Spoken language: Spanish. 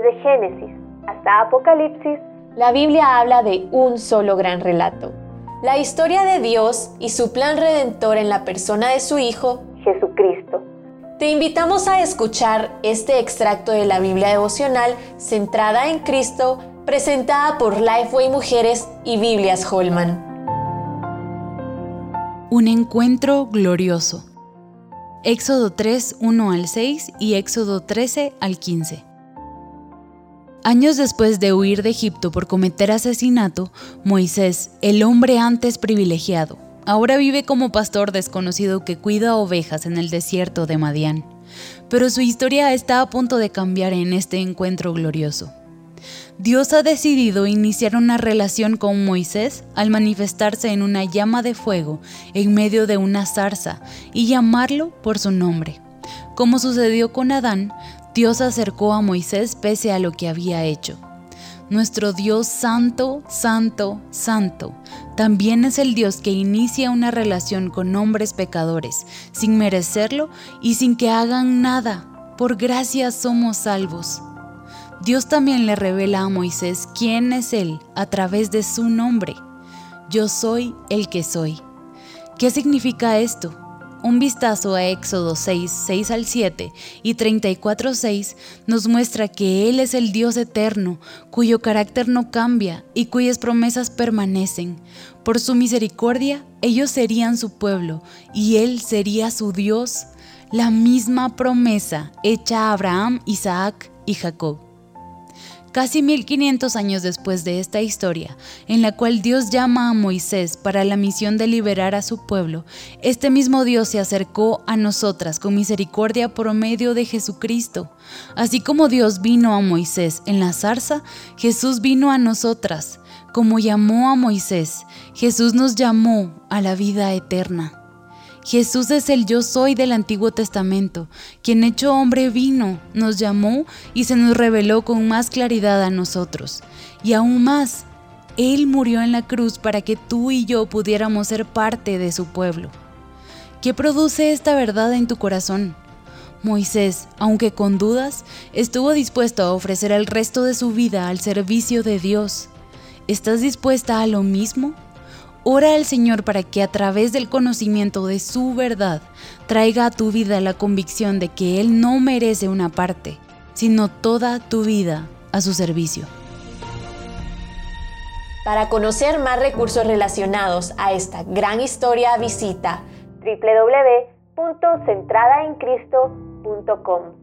Desde Génesis hasta Apocalipsis, la Biblia habla de un solo gran relato. La historia de Dios y su plan redentor en la persona de su Hijo, Jesucristo. Te invitamos a escuchar este extracto de la Biblia devocional centrada en Cristo, presentada por Lifeway Mujeres y Biblias Holman. Un encuentro glorioso. Éxodo 3, 1 al 6 y Éxodo 13 al 15. Años después de huir de Egipto por cometer asesinato, Moisés, el hombre antes privilegiado, ahora vive como pastor desconocido que cuida ovejas en el desierto de Madián. Pero su historia está a punto de cambiar en este encuentro glorioso. Dios ha decidido iniciar una relación con Moisés al manifestarse en una llama de fuego en medio de una zarza y llamarlo por su nombre. Como sucedió con Adán, Dios acercó a Moisés pese a lo que había hecho. Nuestro Dios santo, santo, santo, también es el Dios que inicia una relación con hombres pecadores, sin merecerlo y sin que hagan nada. Por gracia somos salvos. Dios también le revela a Moisés quién es Él a través de su nombre. Yo soy el que soy. ¿Qué significa esto? Un vistazo a Éxodo 6, 6 al 7 y 34, 6 nos muestra que Él es el Dios eterno, cuyo carácter no cambia y cuyas promesas permanecen. Por su misericordia, ellos serían su pueblo y Él sería su Dios. La misma promesa hecha a Abraham, Isaac y Jacob. Casi 1500 años después de esta historia, en la cual Dios llama a Moisés para la misión de liberar a su pueblo, este mismo Dios se acercó a nosotras con misericordia por medio de Jesucristo. Así como Dios vino a Moisés en la zarza, Jesús vino a nosotras. Como llamó a Moisés, Jesús nos llamó a la vida eterna. Jesús es el yo soy del Antiguo Testamento, quien hecho hombre vino, nos llamó y se nos reveló con más claridad a nosotros. Y aún más, Él murió en la cruz para que tú y yo pudiéramos ser parte de su pueblo. ¿Qué produce esta verdad en tu corazón? Moisés, aunque con dudas, estuvo dispuesto a ofrecer el resto de su vida al servicio de Dios. ¿Estás dispuesta a lo mismo? Ora al Señor para que a través del conocimiento de su verdad traiga a tu vida la convicción de que Él no merece una parte, sino toda tu vida a su servicio. Para conocer más recursos relacionados a esta gran historia, visita www.centradaencristo.com.